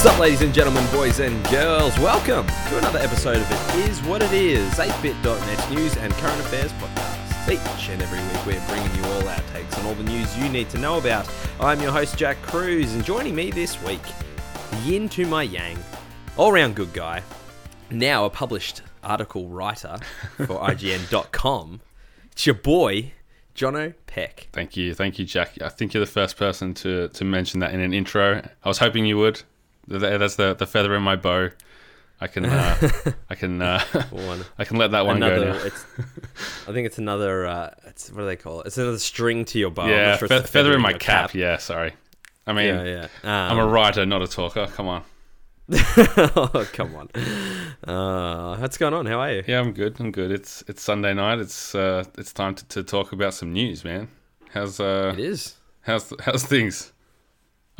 What's up, ladies and gentlemen, boys and girls? Welcome to another episode of It Is What It Is, 8bit.net news and current affairs podcast. Each and every week, we're bringing you all our takes on all the news you need to know about. I'm your host, Jack Cruz, and joining me this week, yin to my yang, all round good guy, now a published article writer for IGN.com. It's your boy, Jono Peck. Thank you, thank you, Jack. I think you're the first person to, to mention that in an intro. I was hoping you would. Th- That's the, the feather in my bow. I can uh, I can uh, One. I can let that one another, go I think it's another. Uh, it's what do they call it? It's another string to your bow. Yeah, sure fe- the feather, in my your cap. Yeah, sorry. I mean, Yeah, yeah. I'm a Um, writer, not a talker. Come on. oh, come on. Uh, what's going on? How are you? Yeah, I'm good. I'm good. It's it's Sunday night. It's uh it's time to, to talk about some news, man. How's uh It is. how's how's things?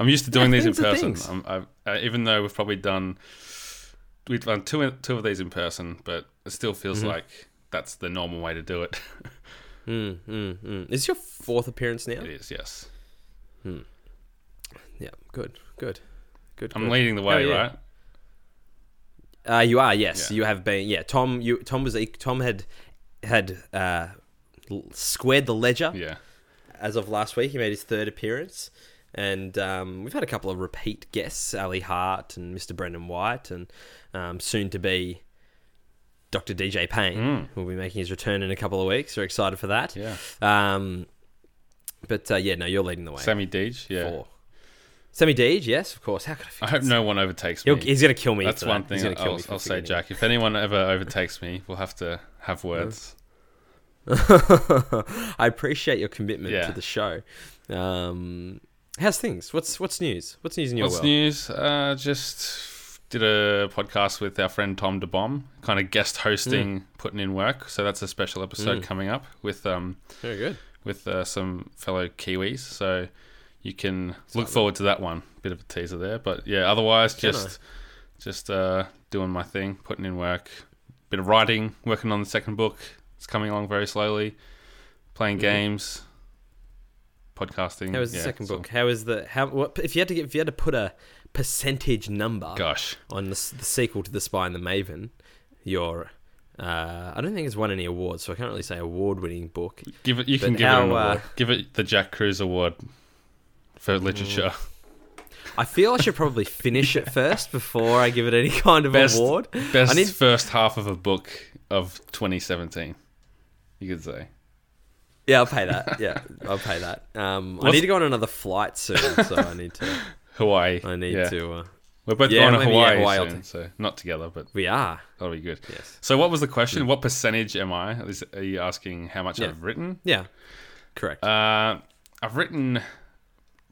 I'm used to doing Yeah, these in person. I'm, I've, uh, even though we've probably done we've done two two of these in person, but it still feels Mm-hmm. like that's the normal way to do it. Mm, mm, mm. Is your fourth appearance now? it is, yes. Yeah. Good. Good. Good. I'm good. leading the Hell way, right? Uh, you are. Yes, Yeah. you have been. Yeah. Tom. You. Tom was. Tom had had uh, squared the ledger. Yeah. as of last week. He made his third appearance. And um, we've had a couple of repeat guests, Ali Hart and Mr. Brendan White, and um, soon to be Dr. DJ Payne, who will be making his return in a couple of weeks. We're excited for that. Yeah. Um, but uh, yeah, no, you're leading the way. Sammy Deej, yeah. For Sammy Deej, yes, of course. How could I I hope no one overtakes He'll, me. he's going to kill me. That's one that. Thing I'll, I'll say. Jack. If anyone ever overtakes me, we'll have to have words. I appreciate your commitment Yeah. to the show. Um, how's things? What's what's news? What's news in your What's world? news? Uh, just did a podcast with our friend Tom DeBomb, kind of guest hosting, putting in work. So that's a special episode Mm. coming up with um Very good. with uh, some fellow Kiwis. So you can look forward to that one. Bit of a teaser there, but yeah. Otherwise, just just uh, doing my thing, putting in work. Bit of writing, working on the second book. It's coming along very slowly. Playing Mhm. games, podcasting. How was the yeah, second so- book? How is the how? What if you had to get, if you had to put a percentage number Gosh, on the, the sequel to The Spy and the Maven? Your uh, I don't think it's won any awards, so I can't really say award-winning book. give it. You But can give how, it an uh, award. Give it the Jack Cruz Award for literature. I feel I should probably finish it first before I give it any kind of Best- award. Best I need first half of a book of 2017. You could say. Yeah, I'll pay that. Yeah, I'll pay that. Um, I What's- need to go on another flight soon, so I need to. Hawaii. I need yeah. to. Uh, We're both Yeah, going to maybe, yeah, Hawaii, Hawaii I'll soon, so not together, but we are. that'll be good. Yes. So, what was the question? What percentage am I? Is, are you asking how much Yeah. I've written? Yeah. Correct. Uh, I've written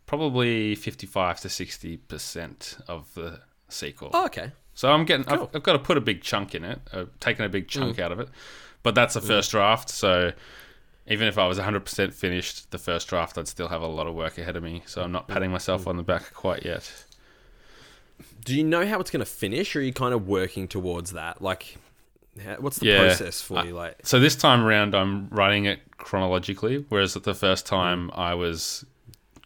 probably 55 to 60 percent of the sequel. oh, okay. So I'm getting. Cool. I've, I've got to put a big chunk in it. Uh, taking a big chunk Mm. out of it, but that's a first draft. So even if I was 100 percent finished the first draft, I'd still have a lot of work ahead of me. So I'm not patting myself Mm. on the back quite yet. Do you know how it's going to finish, or are you kind of working towards that? Like, what's the Yeah. process for you? Like, So this time around, I'm writing it chronologically, whereas at the first Mm. time I was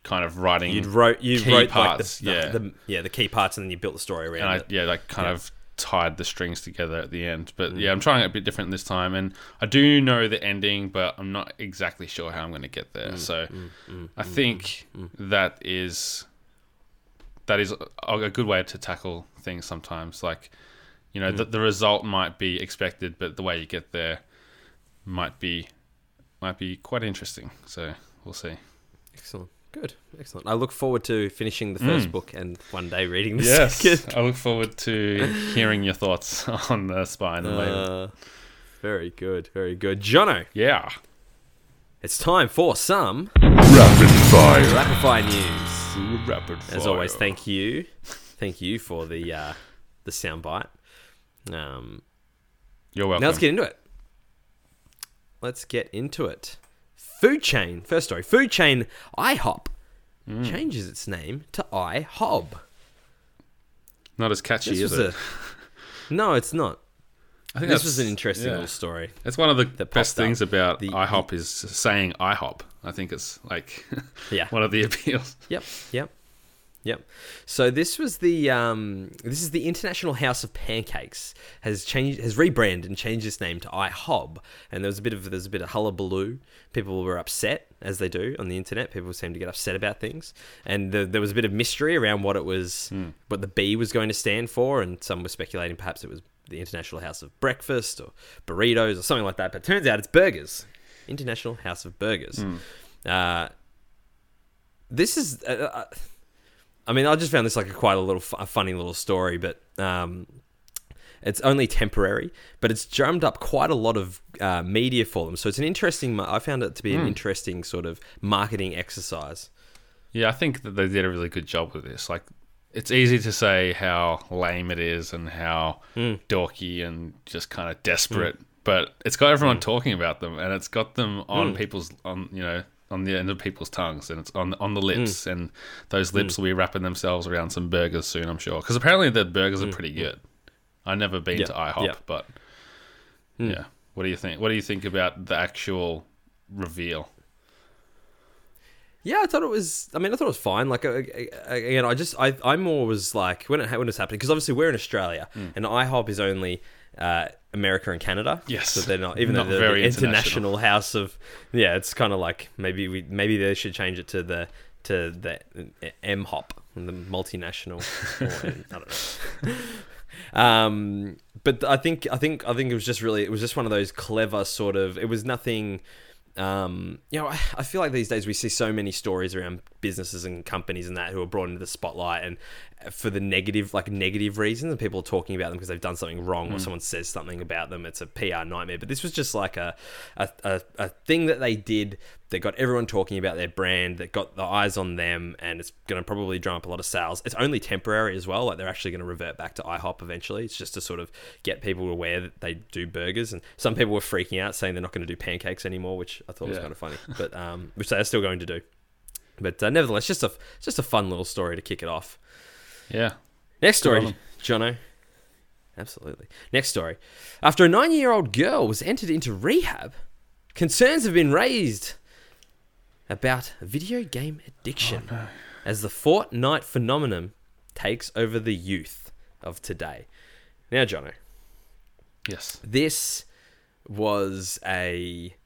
kind of writing you'd wrote you key wrote parts, like the, yeah. the, yeah the key parts, and then you built the story around and I it. yeah like kind Yeah. of tied the strings together at the end. But Mm. yeah, I'm trying it a bit different this time, and I do know the ending, but I'm not exactly sure how I'm going to get there. Mm, so mm, mm, I mm, think mm, that is that is a, a good way to tackle things sometimes. Like you know, the, the result might be expected, but the way you get there might be might be quite interesting. So we'll see. excellent, good, excellent. I look forward to finishing the first Mm. book and one day reading the Yes, second. I look forward to hearing your thoughts on the spy and the Uh, very good, very good, Jono. Yeah. It's time for some Rapid fire. rapid fire news. Rapid As always, thank you, thank you for the uh, the soundbite. Um, You're welcome. Now let's get into it. Let's get into it. Food chain. First story. Food chain IHOP Mm. changes its name to iHob. Not as catchy, This is it? a. No, it's not. I think This was an interesting yeah. little story. It's one of the best things about The- IHOP is saying IHOP. I think it's like Yeah. one of the appeals. Yep. Yep. Yep. So this was the um, this is the International House of Pancakes has changed has rebranded and changed its name to IHOB, and there was a bit of there's a bit of hullabaloo. People were upset as they do on the internet. People seem to get upset about things, and the, there was a bit of mystery around what it was, what the B was going to stand for, and some were speculating perhaps it was the International House of Breakfast or burritos or something like that. But turns out it's burgers, International House of Burgers. Uh, this is. Uh, uh, I mean, I just found this like a quite a little a funny little story, but um, it's only temporary. But it's drummed up quite a lot of uh, media for them, so it's an interesting. I found it to be an hmm. interesting sort of marketing exercise. Yeah, I think that they did a really good job with this. Like, it's easy to say how lame it is and how hmm. dorky and just kind of hmm. desperate, but it's got everyone talking about them, and it's got them on people's on you know on the end of people's tongues, and it's on on the lips, hmm. and those hmm. lips will be wrapping themselves around some burgers soon, I'm sure, because apparently the burgers are hmm. pretty good. I've never been Yeah, to IHOP, yeah. but yeah, what do you think? What do you think about the actual reveal? Yeah, I thought it was. I mean, I thought it was fine. Like again, I just I I more was like when it when it was happening because obviously we're in Australia and IHOP is only uh, America and Canada. Yes. so they're not even Not though they're very the international. international house of. Yeah, it's kind of like maybe we maybe they should change it to the to the M Hop the multinational. or, I don't know. Um, but I think I think I think it was just really it was just one of those clever sort of. It was nothing. Um, you know, I, I feel like these days we see so many stories around businesses and companies and that who are brought into the spotlight and for the negative, like negative reasons, and people are talking about them because they've done something wrong or someone says something about them. It's a PR nightmare. But this was just like a a, a, a thing that they did that got everyone talking about their brand, that got the eyes on them, and it's going to probably drum up a lot of sales. It's only temporary as well. Like they're actually going to revert back to IHOP eventually. It's just to sort of get people aware that they do burgers. And some people were freaking out saying they're not going to do pancakes anymore, which I thought was kind of funny, but um, which they are still going to do. But uh, nevertheless, just a just a fun little story to kick it off. Yeah, Next story. Jono. Absolutely. Next story. After a nine year old girl was entered into rehab, concerns have been raised about video game addiction as the Fortnite phenomenon takes over the youth of today. Now, Jono, yes, this was a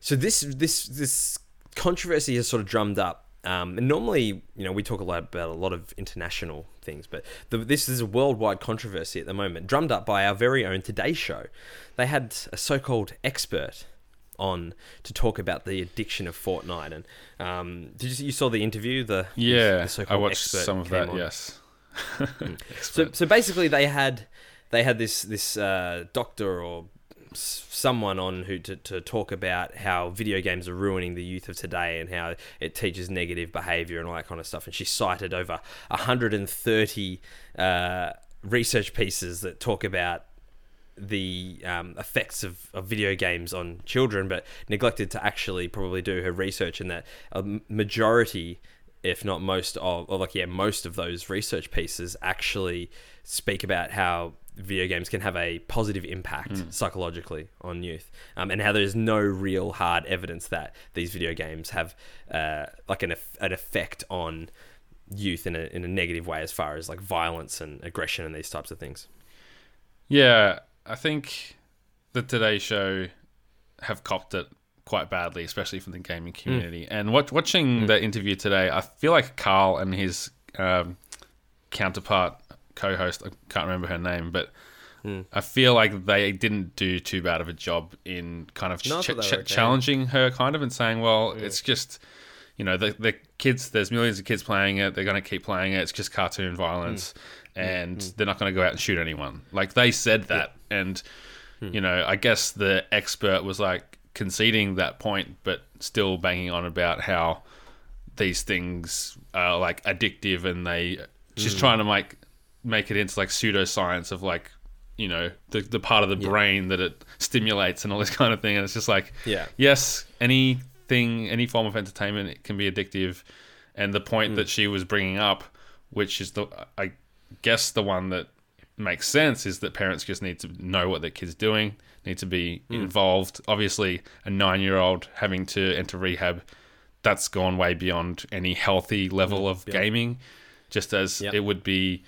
so this this this controversy has sort of drummed up um, and normally you know we talk a lot about a lot of international things but the, this is a worldwide controversy at the moment drummed up by our very own today show they had a so-called expert on to talk about the addiction of Fortnite and um, did you see, you saw the interview the yeah. the I watched some of that. on? Yes. So, so basically, they had they had this this uh, doctor or someone on who to, to talk about how video games are ruining the youth of today and how it teaches negative behavior and all that kind of stuff. And she cited over 130 uh, research pieces that talk about the um, effects of, of video games on children, but neglected to actually probably do her research, and that a majority, if not most of, or like yeah, most of those research pieces actually speak about how video games can have a positive impact psychologically on youth, um, and how there's no real hard evidence that these video games have uh, like an, an effect on youth in a, in a negative way as far as like violence and aggression and these types of things. Yeah, I think the Today Show have copped it quite badly, especially from the gaming community. And wat- watching the interview today, I feel like Karl and his um, counterpart, co-host, I can't remember her name, but I feel like they didn't do too bad of a job in kind of ch- ch- okay. challenging her, kind of, and saying, "Well, it's just." You know, the, the kids, there's millions of kids playing it. They're going to keep playing it. It's just cartoon violence. And they're not going to go out and shoot anyone. Like, they said that. And, you know, I guess the expert was like conceding that point, but still banging on about how these things are like addictive and they she's trying to like make it into like pseudoscience of like you know the, the part of the brain that it stimulates and all this kind of thing. And it's just like Yeah. yes anything any form of entertainment it can be addictive. And the point mm. that she was bringing up which is the i guess the one that makes sense is that parents just need to know what their kids doing need to be mm. involved. Obviously a nine year old having to enter rehab that's gone way beyond any healthy level mm. of gaming. Just as Yep. it would be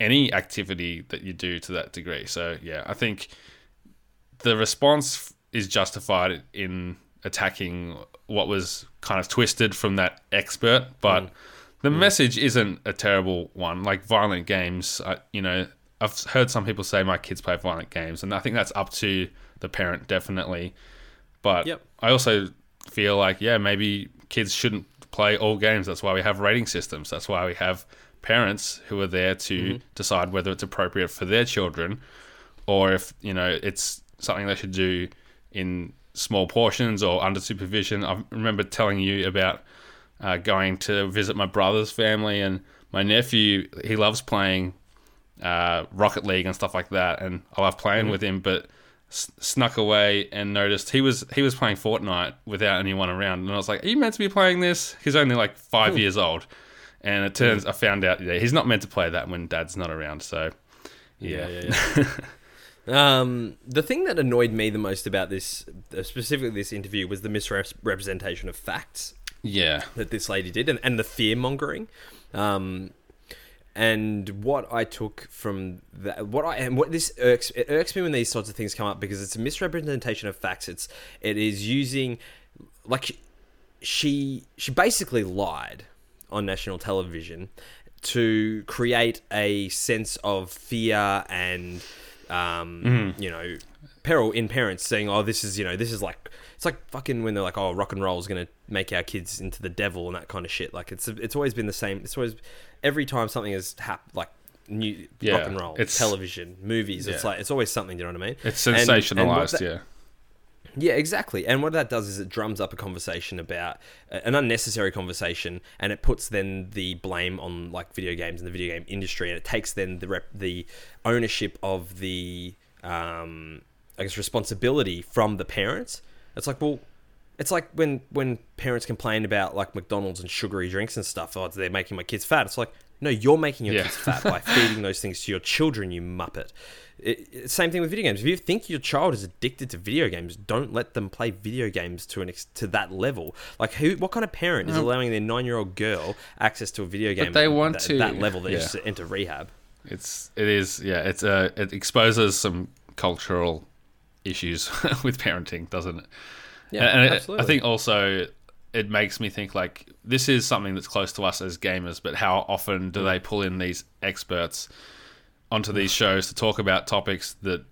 any activity that you do to that degree. So yeah, I think the response is justified in attacking what was kind of twisted from that expert, but Mm. the message isn't a terrible one. Like violent games, I, you know, I've heard some people say my kids play violent games, and I think that's up to the parent definitely. But Yep. I also feel like yeah, maybe kids shouldn't play all games. That's why we have rating systems. That's why we have parents who are there to decide whether it's appropriate for their children or if you know it's something they should do in small portions or under supervision. I remember telling you about uh, going to visit my brother's family and my nephew. He loves playing uh, Rocket League and stuff like that, and I love playing with him. But s- snuck away and noticed he was he was playing Fortnite without anyone around, and I was like, "Are you meant to be playing this?" He's only like five years old, and it turns I found out yeah, he's not meant to play that when Dad's not around. So yeah, yeah, yeah. um, the thing that annoyed me the most about this, uh, specifically this interview, was the misrepresentation of facts yeah. that this lady did, and, and the fear mongering. Um, and what I took from that, what I and what this irks, it irks me when these sorts of things come up because it's a misrepresentation of facts. It's it is using like she she basically lied on national television to create a sense of fear and um, you know peril in parents saying oh this is you know this is like it's like fucking when they're like oh rock and roll is going to make our kids into the devil and that kind of shit. Like it's it's always been the same it's always every time something has happened like new Yeah, rock and roll it's- television movies it's like it's always something you know what i mean? It's And- and sensationalized, that- yeah. Yeah, exactly. And what that does is it drums up a conversation about an unnecessary conversation, and it puts then the blame on like video games and the video game industry, and it takes then the rep- the ownership of the um, I guess responsibility from the parents. It's like well. It's like when when parents complain about like McDonald's and sugary drinks and stuff. Oh, they're making my kids fat. It's like no, you're making your Yeah. kids fat by feeding those things to your children. You muppet. It, it- same thing with video games. If you think your child is addicted to video games, don't let them play video games to an ex- to that level. Like who? What kind of parent is allowing their nine year old girl access to a video game? they want that, to, that level. They yeah. just enter rehab. It's it is yeah. It's uh it exposes some cultural issues with parenting, doesn't it? Yeah, and, absolutely. I think also it makes me think like this is something that's close to us as gamers, but how often Mm. do they pull in these experts onto these shows to talk about topics that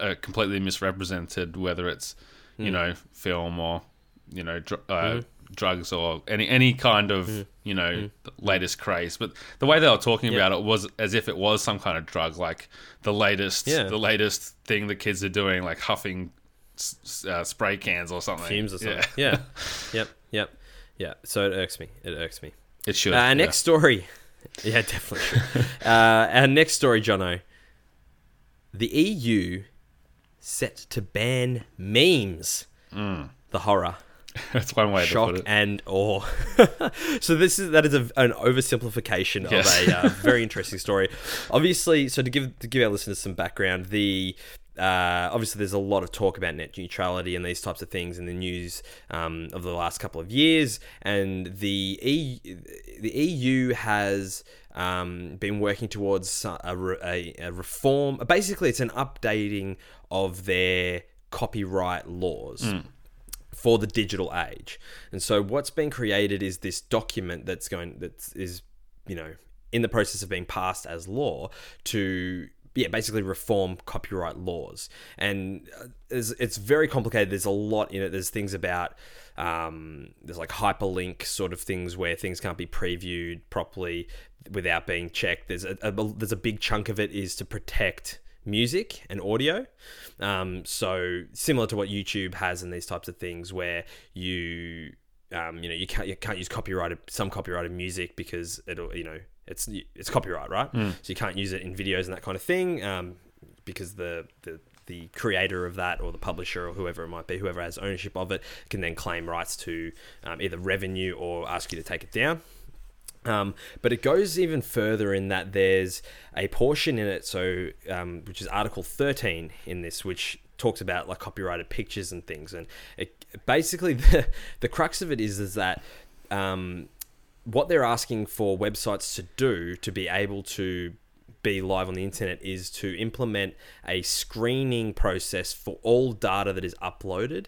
are completely misrepresented, whether it's you Mm. know film or you know dr- uh, Mm-hmm. drugs or any any kind of you know the latest craze. But the way they were talking Yeah. about it was as if it was some kind of drug, like the latest Yeah. the latest thing the kids are doing, like huffing uh, spray cans or something. Fumes or something. Yeah. Yeah. yep. Yep. Yeah. So it irks me. It irks me. It should. Uh, our yeah. next story. Yeah, definitely. uh, our next story, Jono. The EU set to ban memes. Mm. The horror, That's one way to shock, put it. and awe. so this is that is a, an oversimplification Yes. of a uh, very interesting story. Obviously, so to give to give our listeners some background, the uh, obviously there's a lot of talk about net neutrality and these types of things in the news um, of the last couple of years, and the EU, the EU has um, been working towards a, a, a reform. Basically, it's an updating of their copyright laws for the digital age. And so what's been created is this document that's going that is you know in the process of being passed as law to yeah basically reform copyright laws. And uh, it's, it's very complicated. There's a lot in it. There's things about um, there's like hyperlink sort of things where things can't be previewed properly without being checked. There's a, a there's a big chunk of it is to protect music and audio. Um, so similar to what YouTube has and these types of things, where you um, you know you can't you can't use copyrighted some copyrighted music because it'll you know it's it's copyright right, so you can't use it in videos and that kind of thing um, because the the the creator of that or the publisher or whoever it might be, whoever has ownership of it, can then claim rights to um, either revenue or ask you to take it down. Um, but it goes even further in that there's a portion in it, so um, which is Article 13 in this, which talks about like copyrighted pictures and things. And it basically the the crux of it is is that um, what they're asking for websites to do to be able to be live on the internet is to implement a screening process for all data that is uploaded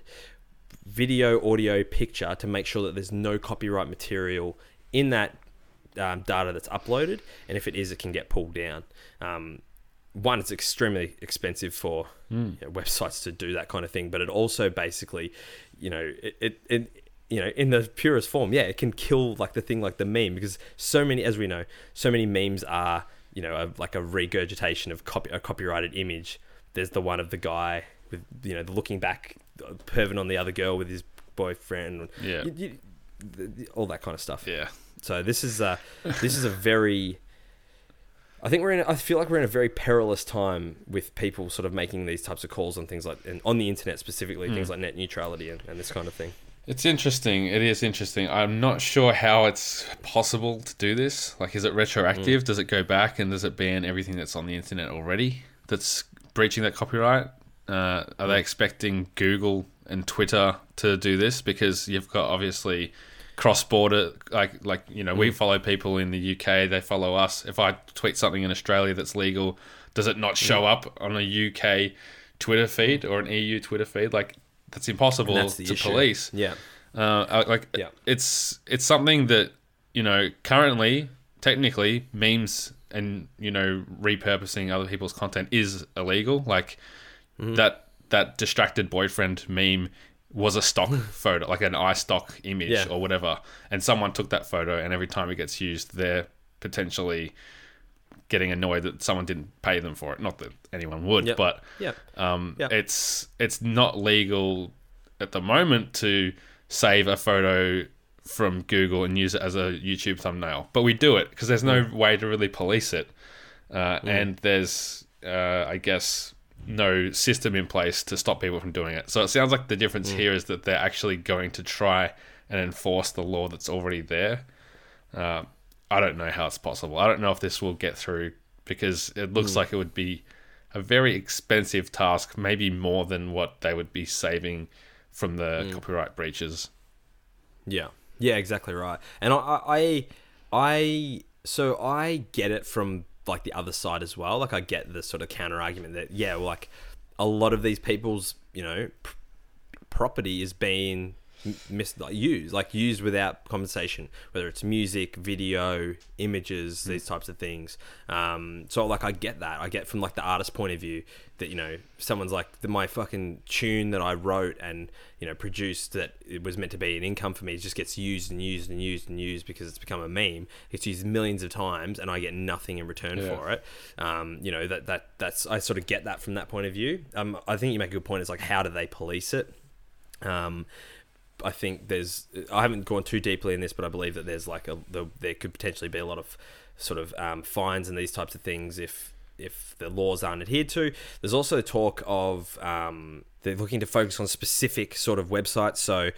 video, audio, picture to make sure that there's no copyright material in that um, data that's uploaded, and if it is, it can get pulled down. Um, one, it's extremely expensive for you know, websites to do that kind of thing, but it also basically, you know, it, it, it you know, in the purest form, yeah, it can kill like the thing like the meme because so many, as we know, so many memes are, you know, a, like a regurgitation of copy, a copyrighted image. There's the one of the guy with, you know, the looking back, uh, perving on the other girl with his boyfriend. Yeah. You- you- th- th- all that kind of stuff. Yeah. So this is a this is a very I think we're in. I feel like we're in a very perilous time with people sort of making these types of calls on things like and on the internet specifically, things like net neutrality and, and this kind of thing. It's interesting. It is interesting. I'm not sure how it's possible to do this. Like, is it retroactive? Mm. Does it go back and does it ban everything that's on the internet already that's breaching that copyright? Uh, are they mm. expecting Google and Twitter to do this? Because you've got obviously cross-border, like like you know, we mm. follow people in the UK. They follow us. If I tweet something in Australia that's legal, does it not show up on a UK Twitter feed or an EU Twitter feed? Like, that's impossible that's to issue. police. Yeah. Uh, like Yeah. it's it's something that you know currently technically memes and you know repurposing other people's content is illegal. Like Mm-hmm. that that distracted boyfriend meme was a stock photo, like an iStock image Yeah. or whatever, and someone took that photo, and every time it gets used, they're potentially getting annoyed that someone didn't pay them for it. Not that anyone would, Yep. but um, Yeah. it's it's not legal at the moment to save a photo from Google and use it as a YouTube thumbnail, but we do it because there's no way to really police it, uh, and there's uh, I guess no system in place to stop people from doing it. So it sounds like the difference here is that they're actually going to try and enforce the law that's already there. Uh, I don't know how it's possible. I don't know if this will get through because it looks hmm. like it would be a very expensive task, maybe more than what they would be saving from the hmm. copyright breaches. Yeah, yeah, exactly right. And I, I, I, so I get it from like the other side as well. Like I get the sort of counter argument that yeah, like a lot of these people's you know p- property is being mis- like, used, like used without compensation, whether it's music, video, images, these types of things. Um, so like I get that. I get from like the artist point of view that you know someone's like the, my fucking tune that I wrote and you know produced that it was meant to be an income for me It just gets used and used and used and used because it's become a meme. It's used millions of times and I get nothing in return Yeah. for it. Um, you know that that that's I sort of get that from that point of view. Um, I think you make a good point. It's like how do they police it? Um, I think there's I haven't gone too deeply in this, but I believe that there's like a the, there could potentially be a lot of sort of um, fines and these types of things if if the laws aren't adhered to. There's also talk of um, they're looking to focus on specific sort of websites, so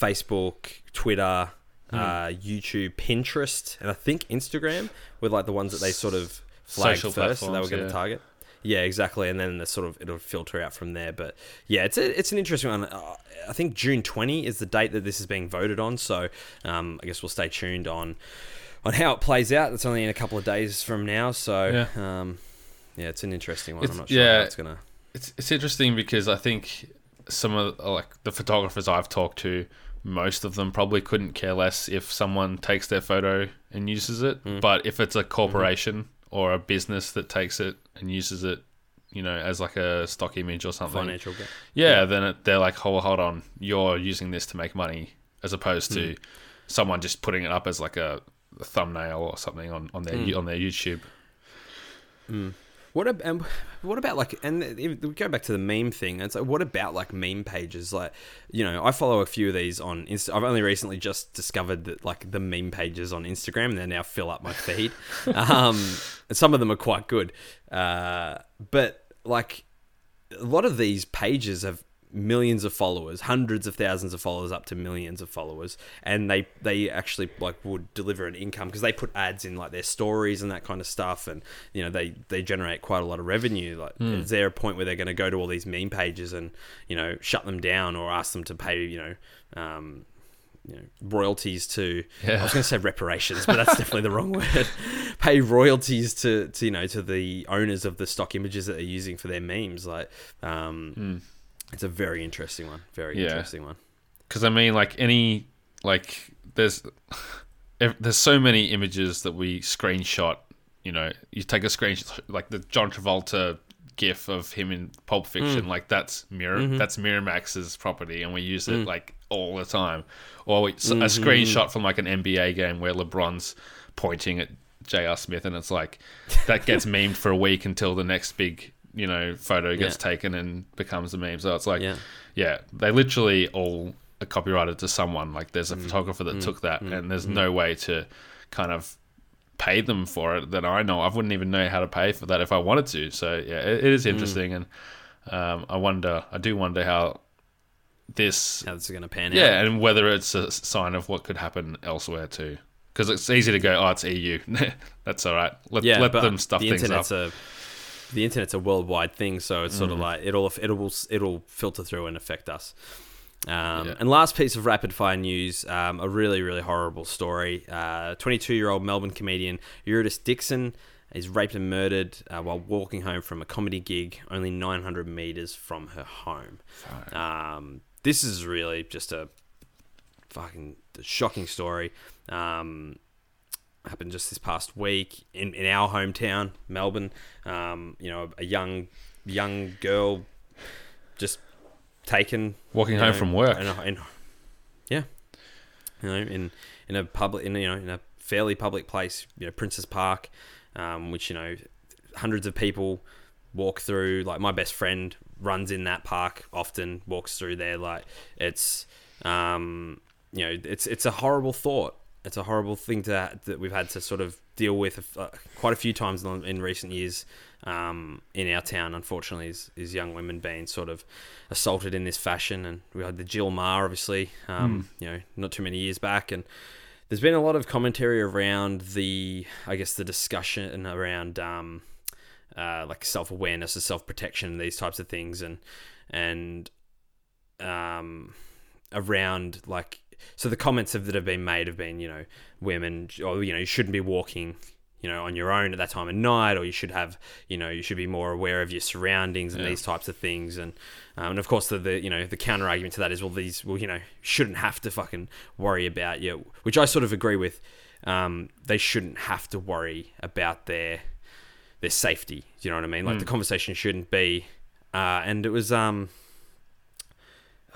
Facebook, Twitter, uh, YouTube, Pinterest, and I think Instagram were like the ones that they sort of flagged Social first and they were going to yeah. target. Yeah, exactly, and then the sort of it'll filter out from there. But yeah, it's a, it's an interesting one. Uh, I think June twenty is the date that this is being voted on. So um, I guess we'll stay tuned on on how it plays out. It's only in a couple of days from now. So Yeah. um, yeah it's an interesting one. It's- I'm not sure yeah. how it's gonna. It's it's interesting because I think some of like the photographers I've talked to, most of them probably couldn't care less if someone takes their photo and uses it. But if it's a corporation or a business that takes it and uses it, you know, as like a stock image or something, Financial gain. yeah, then it, they're like, hold, hold on, you're using this to make money, as opposed to hmm. someone just putting it up as like a, a thumbnail or something on on their hmm. on their YouTube. Hmm. What about what about like and if we go back to the meme thing? It's like what about like meme pages? Like you know, I follow a few of these on. Insta- I've only recently just discovered that like the meme pages on Instagram. They now fill up my feed. um, some of them are quite good, uh, but like a lot of these pages have millions of followers, hundreds of thousands of followers, up to millions of followers, and they they actually like would deliver an income because they put ads in like their stories and that kind of stuff, and you know they they generate quite a lot of revenue. Like, is there a point where they're going to go to all these meme pages and you know shut them down or ask them to pay you know um, you know royalties to. Yeah. I was going to say reparations, but that's definitely the wrong word. Pay royalties to, to you know to the owners of the stock images that they're using for their memes. Like, um, it's a very interesting one. Very Hmm. Yeah. interesting one. because I mean, like any like there's there's so many images that we screenshot. You know, you take a screenshot like the John Travolta gif of him in Pulp Fiction. Mm. Like that's Mirror Mm-hmm. that's Miramax's property, and we use it like all the time. Or we, Mm-hmm. a screenshot from like an NBA game where LeBron's pointing at J.R. Smith, and it's like that gets memed for a week until the next big you know photo gets Yeah. taken and becomes a meme. So it's like Yeah. yeah, they literally all are copyrighted to someone. Like there's Mm. a photographer that took that, and there's no way to kind of pay them for it that I know. I wouldn't even know how to pay for that if I wanted to. So yeah, it, it Mm. interesting, and um, I wonder, I do wonder how this, How this is going to pan out. yeah, and whether it's a sign of what could happen elsewhere too. Because it's easy to go, oh, it's EU. That's all right. Let, yeah, let them stuff the things up. a the internet's a worldwide thing, so it's Mm. sort of like it'll it'll it'll filter through and affect us. Um, Yeah. And last piece of rapid fire news: um, a really really horrible story. Twenty two year old Melbourne comedian Eurydice Dixon is raped and murdered uh, while walking home from a comedy gig, only nine hundred meters from her home. Um, this is really just a fucking shocking story. Um, happened just this past week in, in our hometown, Melbourne. Um, you know, a young young girl just taken Walking home know, from work. in a- in- yeah, you know, in in a public, in you know, in a fairly public place, you know, Princes Park, um, which you know, hundreds of people walk through. Like my best friend runs in that park often, walks through there. Like it's, um, you know, it's it's a horrible thought. It's a horrible thing to that we've had to sort of deal with uh, quite a few times in, in recent years um, in our town. Unfortunately, is, is young women being sort of assaulted in this fashion, and we had the Jill Meagher, obviously, um, you know, not too many years back, and there's been a lot of commentary around the, I guess, the discussion around um, uh, like self awareness and self protection, these types of things, and and um, around like so the comments have, that have been made have been you know women or you know you shouldn't be walking you know on your own at that time of night or you should have you know you should be more aware of your surroundings and Yeah. these types of things. And um, and of course the, the you know the counter argument to that is well these well you know shouldn't have to fucking worry about you which I sort of agree with um, they shouldn't have to worry about their their safety. You know what I mean? Like the conversation shouldn't be uh, and it was um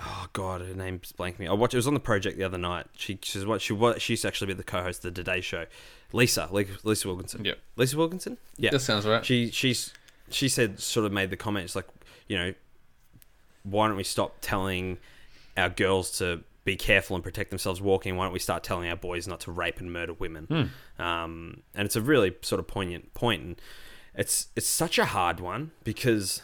oh god, her name's blank me. I watched. It was on the project the other night. She she's what she what she used to actually be the co-host of the Today Show. Lisa, Lisa Wilkinson. Yeah, Lisa Wilkinson. Yeah, That sounds right. she she's she said sort of made the comments like you know why don't we stop telling our girls to be careful and protect themselves walking why don't we start telling our boys not to rape and murder women um, and it's a really sort of poignant point and it's it's such a hard one because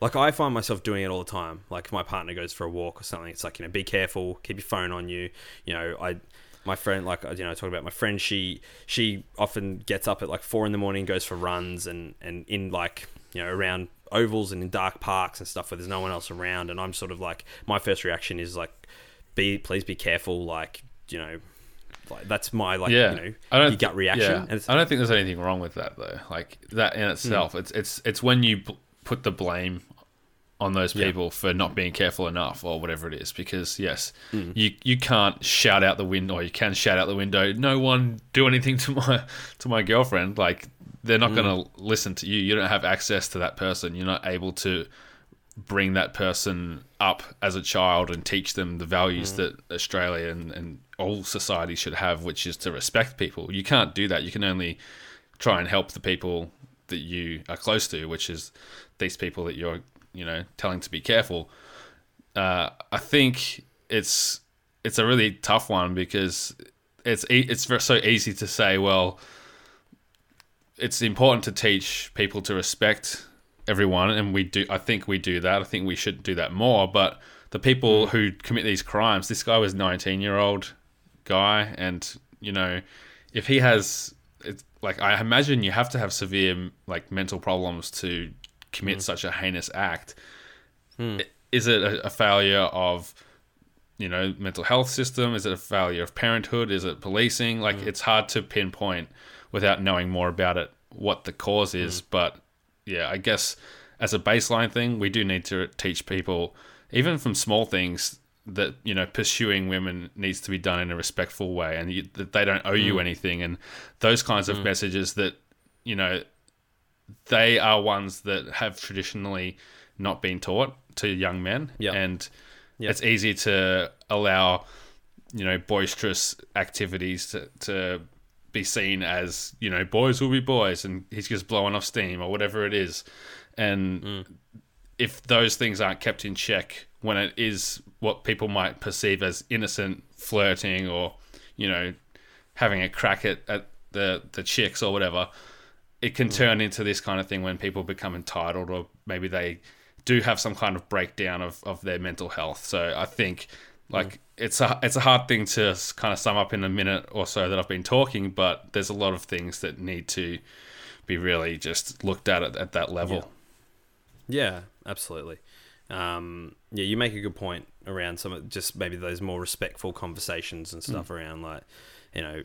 like I find myself doing it all the time. Like if my partner goes for a walk or something it's like you know be careful keep your phone on you. You know I my friend like you know I talk about my friend she she often gets up at like four in the morning goes for runs and and in like you know around ovals and in dark parks and stuff where there's no one else around. And I'm sort of like my first reaction is like be please be careful. Like you know like that's my like yeah, you know I don't your gut reaction. yeah. I don't think there's anything wrong with that though. Like that in hmm. itself, it's it's it's when you put the blame on those Yeah. people for not being careful enough or whatever it is. Because yes, Mm. you you can't shout out the window, or you can shout out the window. No one do anything to my to my girlfriend. Like they're not going Mm. to listen to you. You don't have access to that person. You're not able to bring that person up as a child and teach them the values that Australia and, and all society should have, which is to respect people. You can't do that. You can only try and help the people that you are close to, which is these people that you're, you know, telling to be careful. Uh, I think it's it's a really tough one because it's it's so easy to say, well, it's important to teach people to respect everyone, and we do. I think we do that. I think we should do that more. But the people who commit these crimes, this guy was nineteen year old guy, and you know, if he has, it's like I imagine you have to have severe like mental problems to commit hmm. such a heinous act. Hmm. I- Is it a, a failure of you know mental health system? Is it a failure of parenthood? Is it policing? Like hmm. it's hard to pinpoint without knowing more about it what the cause is. But yeah, I guess as a baseline thing, we do need to teach people, even from small things, that you know pursuing women needs to be done in a respectful way, and you, that they don't owe you anything, and those kinds of messages that you know they are ones that have traditionally not been taught to young men, Yeah. and Yeah. it's easy to allow you know boisterous activities to, to be seen as you know boys will be boys and he's just blowing off steam or whatever it is and mm. if those things aren't kept in check when it is what people might perceive as innocent flirting or you know having a crack at, at the the chicks or whatever it can turn mm. into this kind of thing when people become entitled or maybe they do have some kind of breakdown of, of their mental health. So i think like mm. it's a it's a hard thing to kind of sum up in a minute or so that I've been talking, but there's a lot of things that need to be really just looked at at, at that level. Yeah, absolutely. Um, yeah, you make a good point around some of just maybe those more respectful conversations and mm. stuff around like, you know,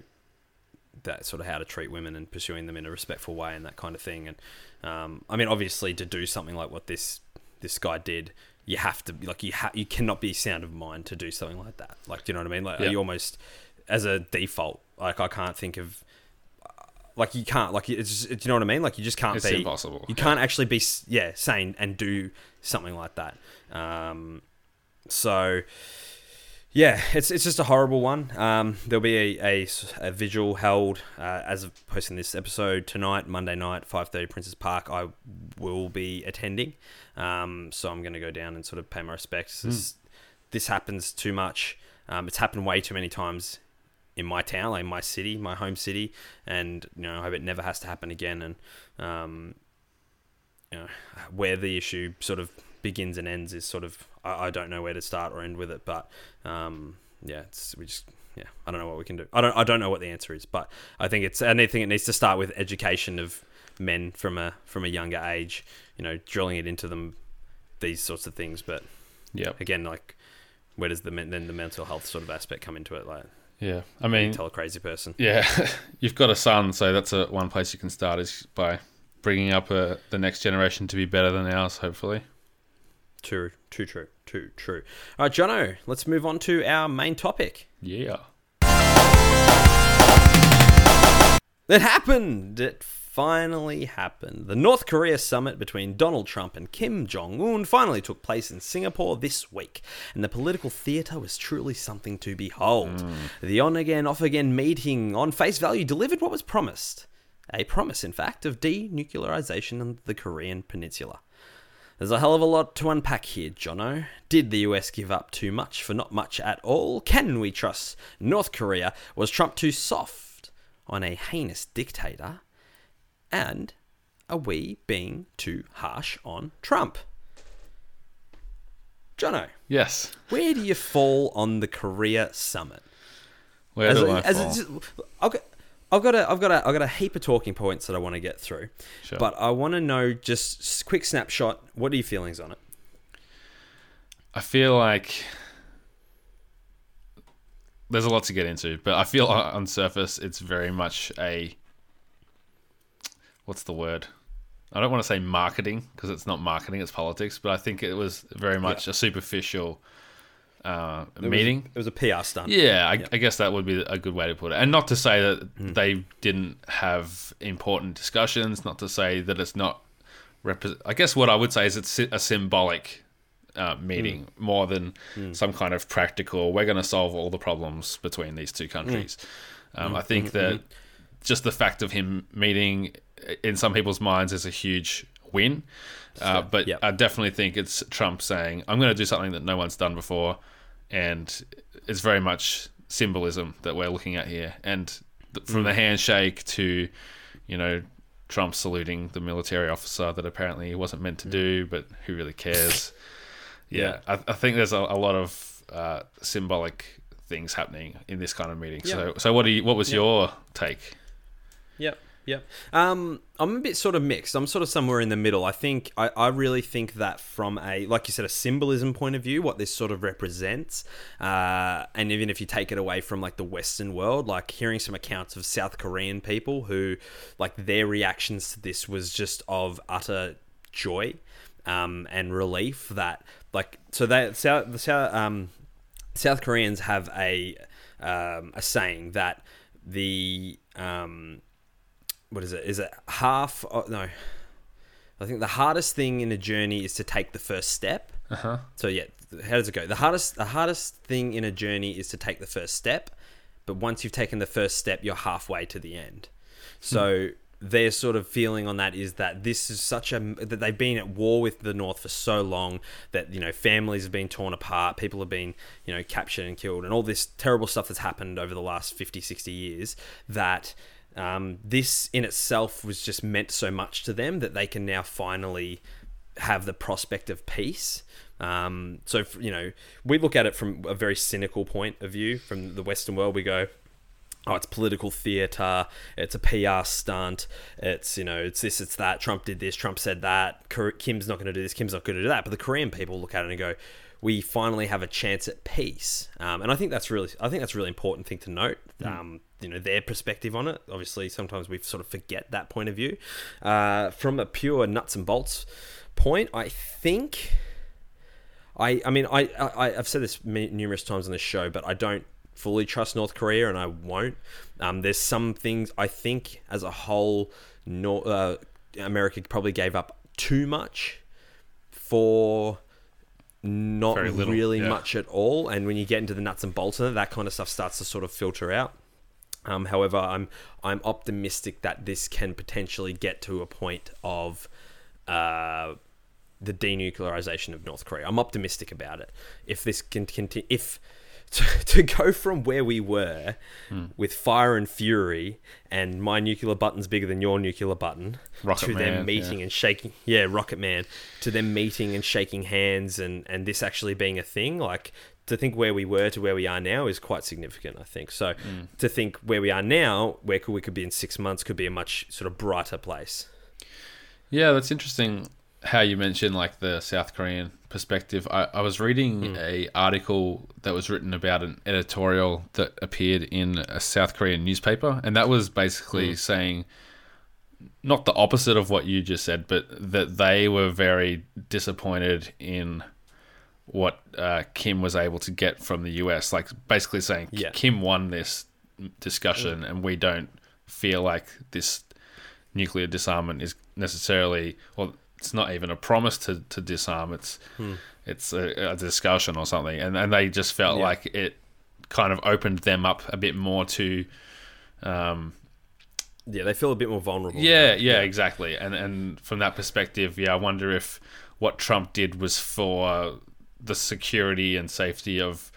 that sort of how to treat women and pursuing them in a respectful way and that kind of thing. And um, I mean, obviously, to do something like what this this guy did, you have to like you ha- you cannot be sound of mind to do something like that. Like, do you know what I mean? Like, Yeah. you almost as a default, like I can't think of. Like you can't, like it's, just, do you know what I mean? Like you just can't It's be impossible. You can't actually be, yeah, sane and do something like that. Um, so, yeah, it's it's just a horrible one. Um, there'll be a vigil held uh, as of posting this episode tonight, Monday night, five thirty, Princes Park. I will be attending, um, so I'm going to go down and sort of pay my respects. This, this happens too much. Um, it's happened way too many times in my town, like my city, my home city, and you know I hope it never has to happen again. And um, you know where the issue sort of begins and ends is sort of I, I don't know where to start or end with it, but um, yeah, it's we just yeah I don't know what we can do. I don't I don't know what the answer is, but I think it's I think it needs to start with education of men from a from a younger age. You know, drilling it into them these sorts of things, but yeah, again, like where does the men, then the mental health sort of aspect come into it? Like Yeah. I mean, tell a crazy person. yeah, you've got a son, so that's a one place you can start is by bringing up uh the next generation to be better than ours, hopefully. Too, too true, too true. All right, Jono, let's move on to our main topic. Yeah. It happened. It finally happened. The North Korea summit between Donald Trump and Kim Jong Un finally took place in Singapore this week, and the political theatre was truly something to behold. Mm. The on again, off again meeting on face value delivered what was promised. A promise, in fact, of denuclearization of the Korean peninsula. There's a hell of a lot to unpack here, Jono. Did the US give up too much for not much at all? Can we trust North Korea? Was Trump too soft on a heinous dictator? And are we being too harsh on Trump? Jono, Yes. where do you fall on the Korea summit? Where As do a- I as a- fall? I've got, a, I've got a, I've got a heap of talking points that I want to get through, Sure. but I want to know just quick snapshot. What are your feelings on it? I feel like there's a lot to get into, but I feel on on surface it's very much a what's the word? I don't want to say marketing because it's not marketing; it's politics. But I think it was very much a superficial uh, It was- meeting. it was a PR stunt. Yeah, I, I guess that would be a good way to put it. And not to say that Hmm. they didn't have important discussions. Not to say that it's not. Repre- I guess what I would say is it's a symbolic uh, meeting Hmm. more than some kind of practical. We're going to solve all the problems between these two countries. Hmm. Um, I think that just the fact of him meeting, in some people's minds, is a huge win. Uh, but Yep. I definitely think it's Trump saying, "I'm going to do something that no one's done before," and it's very much symbolism that we're looking at here. And th- from the handshake to, you know, Trump saluting the military officer that apparently he wasn't meant to do, but who really cares? yeah, I, I think there's a, a lot of uh, symbolic things happening in this kind of meeting. So, so what do you? What was your take? Yep. Um, I'm a bit sort of mixed. I'm sort of somewhere in the middle. I think I, I really think that from a like you said a symbolism point of view, what this sort of represents, uh, and even if you take it away from like the Western world, like hearing some accounts of South Korean people who like their reactions to this was just of utter joy um, and relief that like so they South the South um, South Koreans have a um, a saying that the um, what is it? Is it half? Oh, no, I think the hardest thing in a journey is to take the first step. Uh-huh. So yeah, how does it go? The hardest the hardest thing in a journey is to take the first step, but once you've taken the first step, you're halfway to the end. So their sort of feeling on that is that this is such a that they've been at war with the North for so long that you know families have been torn apart, people have been you know captured and killed, and all this terrible stuff that's happened over the last 50, 60 years that. Um, this in itself was just meant so much to them that they can now finally have the prospect of peace. Um, so, you know, we look at it from a very cynical point of view from the Western world. We go, oh, it's political theater, it's a PR stunt, it's, you know, it's this, it's that. Trump did this, Trump said that, Kim's not going to do this, Kim's not going to do that. But the Korean people look at it and go, we finally have a chance at peace, um, and I think that's really, I think that's a really important thing to note. Um, you know, their perspective on it. Obviously, sometimes we sort of forget that point of view. Uh, from a pure nuts and bolts point, I think I, I mean, I, I, I've said this numerous times on this show, but I don't fully trust North Korea, and I won't. Um, there's some things I think, as a whole, North, uh, America probably gave up too much for not little, really yeah. much at all. And when you get into the nuts and bolts of it, that kind of stuff starts to sort of filter out. Um, however, I'm I'm optimistic that this can potentially get to a point of uh, the denuclearization of North Korea. I'm optimistic about it. If this can continue, if to, to go from where we were Hmm. with fire and fury, and my nuclear button's bigger than your nuclear button, Rocket to them meeting yeah. and shaking, yeah, Rocket Man, to them meeting and shaking hands, and and this actually being a thing, like. To think where we were to where we are now is quite significant, I think. So, Hmm. to think where we are now, where could we could be in six months, could be a much sort of brighter place. Yeah, that's interesting how you mentioned like the South Korean perspective. I, I was reading hmm. a article that was written about an editorial that appeared in a South Korean newspaper, and that was basically hmm. saying not the opposite of what you just said, but that they were very disappointed in what uh, Kim was able to get from the US. Like basically saying Yeah. Kim won this discussion, mm. and we don't feel like this nuclear disarmament is necessarily, well, it's not even a promise to, to disarm. It's it's a, a discussion or something, and and they just felt Yeah. like it kind of opened them up a bit more to. Um, Yeah, they feel a bit more vulnerable. yeah, yeah, exactly. And and from that perspective, yeah, I wonder if what Trump did was for the security and safety of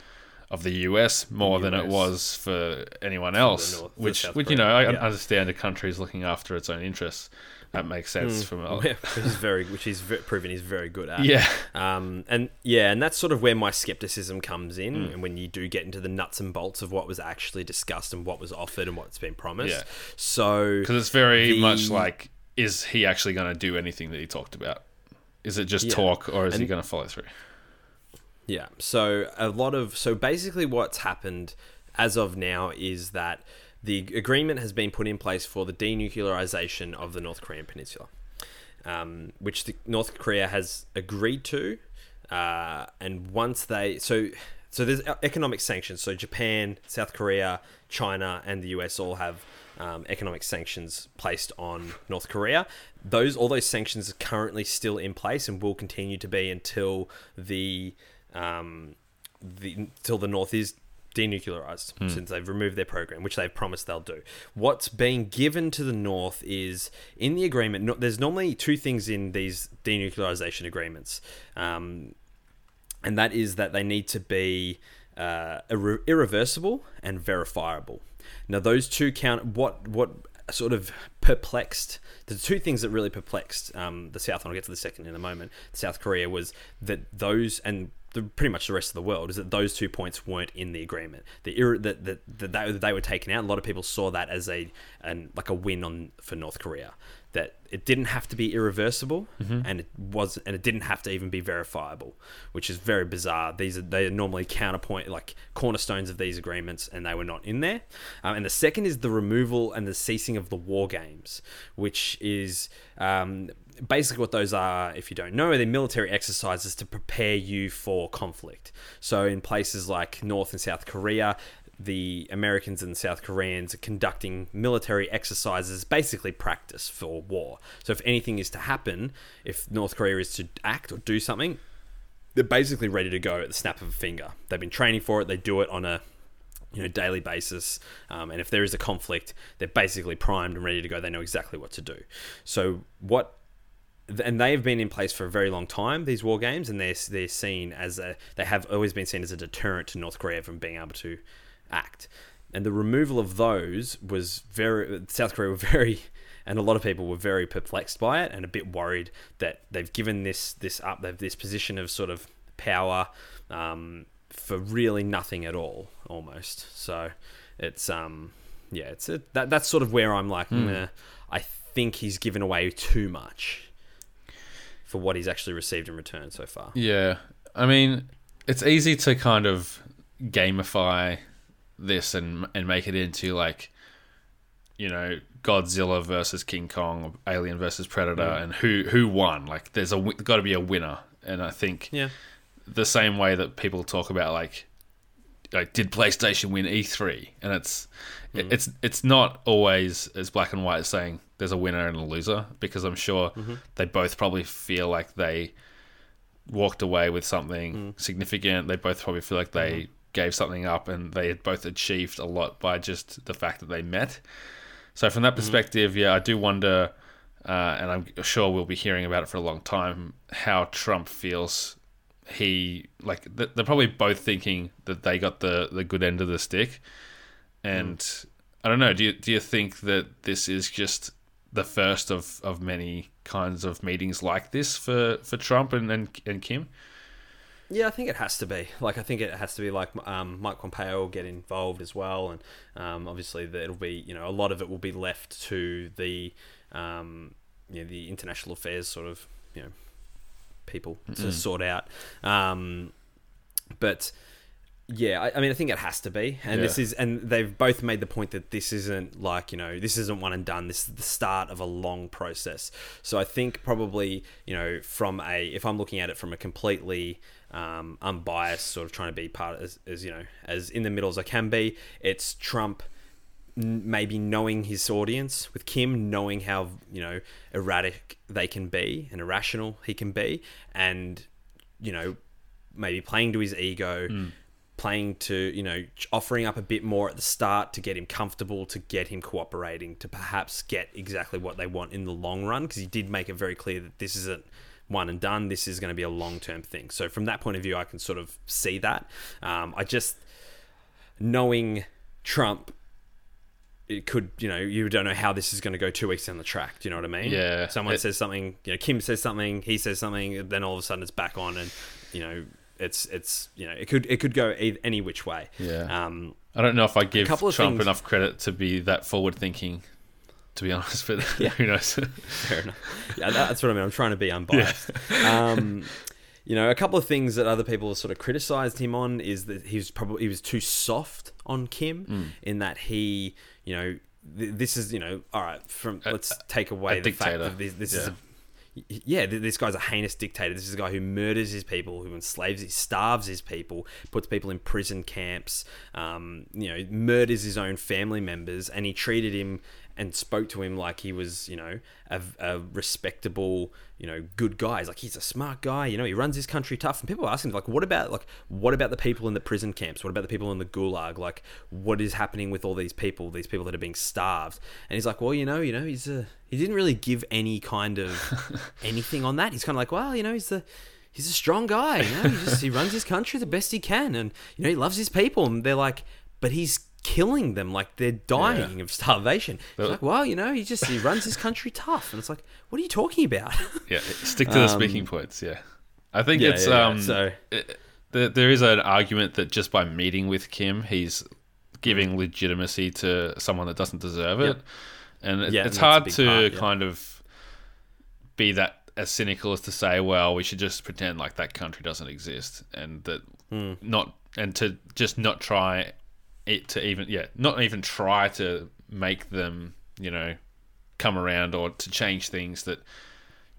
of the US more than it was for anyone else. North- the which, which you know, I yeah. understand a country is looking after its own interests. That makes sense from a, which is very, which proven he's very good at. yeah, Um, and yeah, and that's sort of where my skepticism comes in, Hmm. and when you do get into the nuts and bolts of what was actually discussed and what was offered and what's been promised. Yeah. So because it's very The- much like, is he actually going to do anything that he talked about? Is it just Yeah. talk, or is he going to follow through? Yeah. So a lot of so basically what's happened as of now is that the agreement has been put in place for the denuclearization of the North Korean peninsula, um, which North Korea has agreed to, uh, and once they so so there's economic sanctions. So Japan, South Korea, China, and the US all have um, economic sanctions placed on North Korea. Those all those sanctions are currently still in place and will continue to be until the um, the until the North is denuclearized since they've removed their program, which they've promised they'll do. What's being given to the North is in the agreement. No, there's normally two things in these denuclearization agreements. Um, and that is that they need to be uh, irre- irreversible and verifiable. Now, those two count. What what sort of perplexed the two things that really perplexed um, the South, and I'll get to the second in a moment. South Korea was that those and the, pretty much the rest of the world is that those two points weren't in the agreement. The ir- that that that they, they were taken out. A lot of people saw that as a an like a win on for North Korea. That it didn't have to be irreversible, and it was, and it didn't have to even be verifiable, which is very bizarre. These are they are normally counterpoint like cornerstones of these agreements, and they were not in there. Um, and the second is the removal and the ceasing of the war games, which is um, basically what those are if you don't know they're military exercises to prepare you for conflict. So in places like north and south korea the americans and south koreans are conducting military exercises basically practice for war. So if anything is to happen if north korea is to act or do something they're basically ready to go at the snap of a finger. They've been training for it. They do it on a you know daily basis. Um, and if there is a conflict they're basically primed and ready to go. They know exactly what to do. So what and they have been in place for a very long time. These war games, and they're they're seen as a they have always been seen as a deterrent to North Korea from being able to act. And the removal of those was very South Korea were very, and a lot of people were very perplexed by it and a bit worried that they've given this this up they've this position of sort of power um, for really nothing at all almost. So it's um yeah it's a, that that's sort of where I'm like meh, I think he's given away too much for what he's actually received in return so far. Yeah. I mean, it's easy to kind of gamify this and and make it into like you know Godzilla versus King Kong, Alien versus Predator, mm. and who who won? Like, there's a got to be a winner, and I think Yeah. the same way that people talk about like like did PlayStation win E3 and it's Mm. it's it's not always as black and white as saying there's a winner and a loser because I'm sure Mm-hmm. they both probably feel like they walked away with something Mm. significant they both probably feel like they Mm-hmm. gave something up and they had both achieved a lot by just the fact that they met so from that Mm-hmm. perspective yeah I do wonder uh, and I'm sure we'll be hearing about it for a long time how Trump feels he like they're probably both thinking that they got the the good end of the stick. And i don't know do you do you think that this is just the first of of many kinds of meetings like this for for trump and and, and kim? Yeah, I think it has to be. Like, I think it has to be like um, Mike Pompeo will get involved as well, and um, obviously it'll be you know a lot of it will be left to the um, you know the international affairs sort of you know people to sort out. Um, but yeah, I, I mean, I think it has to be, and this is, and they've both made the point that this isn't like you know, this isn't one and done. This is the start of a long process. So I think probably you know, from a, if I'm looking at it from a completely um, unbiased sort of trying to be part as, as you know, as in the middle as I can be, it's Trump maybe knowing his audience with Kim, knowing how you know erratic they can be and irrational he can be, and you know maybe playing to his ego, playing to you know offering up a bit more at the start to get him comfortable, to get him cooperating, to perhaps get exactly what they want in the long run, because he did make it very clear that this isn't one and done. This is going to be a long term thing. So from that point of view, I can sort of see that. Um, I just knowing Trump it could, you know, you don't know how this is going to go two weeks down the track. Do you know what I mean? Yeah. Someone It- says something, you know, Kim says something, he says something, then all of a sudden it's back on, and you know, it's it's you know, it could it could go any which way. Yeah. Um. i don't know if i give trump things- enough credit to be that forward thinking to be honest but who knows Fair enough. Yeah, that's what I mean. I'm trying to be unbiased. Um, you know, a couple of things that other people have sort of criticized him on is that he was probably he was too soft on Kim Mm. in that he, you know, th- this is you know, all right. From let's take away a the fact dictator. that this, this is Yeah. a yeah, this guy's a heinous dictator. This is a guy who murders his people, who enslaves, he starves his people, puts people in prison camps, um, you know, murders his own family members, and he treated him and spoke to him like he was, you know, a, a respectable, you know, good guy. He's like, he's a smart guy, you know, he runs his country tough. And people are asking, like, what about, like, what about the people in the prison camps? What about the people in the gulag? Like, what is happening with all these people, these people that are being starved? And he's like, well, you know, you know, he's a, he didn't really give any kind of anything on that. He's kind of like, well, you know, he's the, he's a strong guy. You know, he just he runs his country the best he can, and you know, he loves his people. And they're like, but he's killing them like they're dying of starvation. Well- like, well, you know, he just he runs his country tough, and it's like, what are you talking about? Yeah, stick to the speaking points. Yeah, I think Um, yeah, it's yeah, yeah. um. So- it- there, there is an argument that just by meeting with Kim, he's giving legitimacy to someone that doesn't deserve it, Yep. and it, Yeah, and it's that's hard to part, yeah. kind of be that as cynical as to say, well, we should just pretend like that country doesn't exist, and that Hmm. not and to just not try it to even yeah, not even try to make them you know come around or to change things that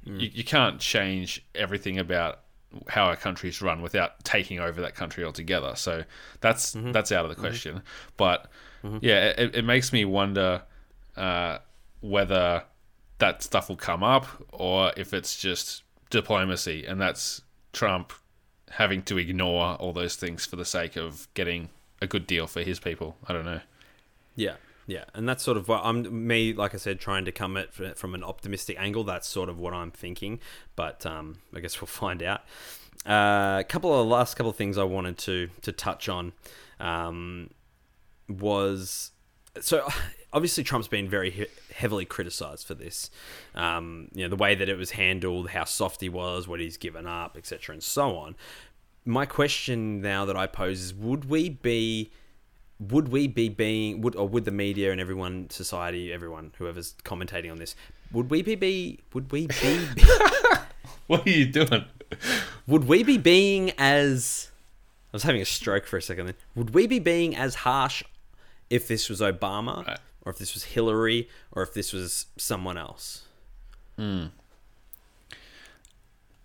Hmm. you, you can't change everything about how a country's run without taking over that country altogether. So that's Mm-hmm. that's out of the question. But yeah, it, it makes me wonder uh, whether that stuff will come up or if it's just diplomacy and that's Trump having to ignore all those things for the sake of getting a good deal for his people. I don't know. Yeah, yeah, and that's sort of what I'm me. Like I said, trying to come at from an optimistic angle. That's sort of what I'm thinking. But um, I guess we'll find out. A couple of last couple of things I wanted to to touch on um, was so obviously Trump's been very he- heavily criticized for this. Um, you know the way that it was handled, how soft he was, what he's given up, etc., and so on. My question now that I pose is: Would we be would we be being would or would the media and everyone society everyone whoever's commentating on this would we be, be would we be be What are you doing? would we be being as I was having a stroke for a second then. Would we be being as harsh if this was Obama Right. or if this was Hillary or if this was someone else? Hmm.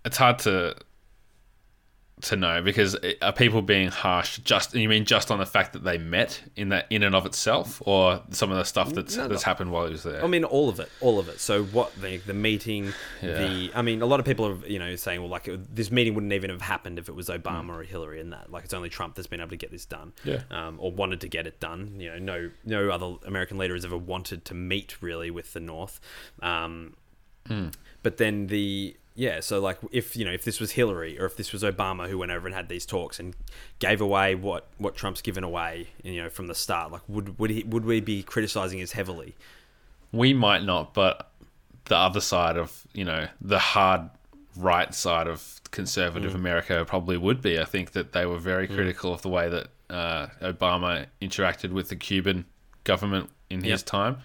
It's hard to to know because are people being harsh just you mean just on the fact that they met in that in and of itself or some of the stuff that's No, that's no. happened while he was there I mean, all of it, all of it. So what the the meeting, Yeah. the I mean, a lot of people are you know saying, well, like it- this meeting wouldn't even have happened if it was Obama Hmm. or Hillary, and that like it's only Trump that's been able to get this done, Yeah. um, or wanted to get it done. You know, no no other American leader has ever wanted to meet really with the North. Um, Hmm. But then the yeah, so like if you know if this was Hillary or if this was Obama who went over and had these talks and gave away what what Trump's given away, you know, from the start, like would would he would we be criticizing as heavily? we might not but the other side of you know the hard right side of conservative America probably would be. I think that they were very critical of the way that uh, Obama interacted with the Cuban government in his time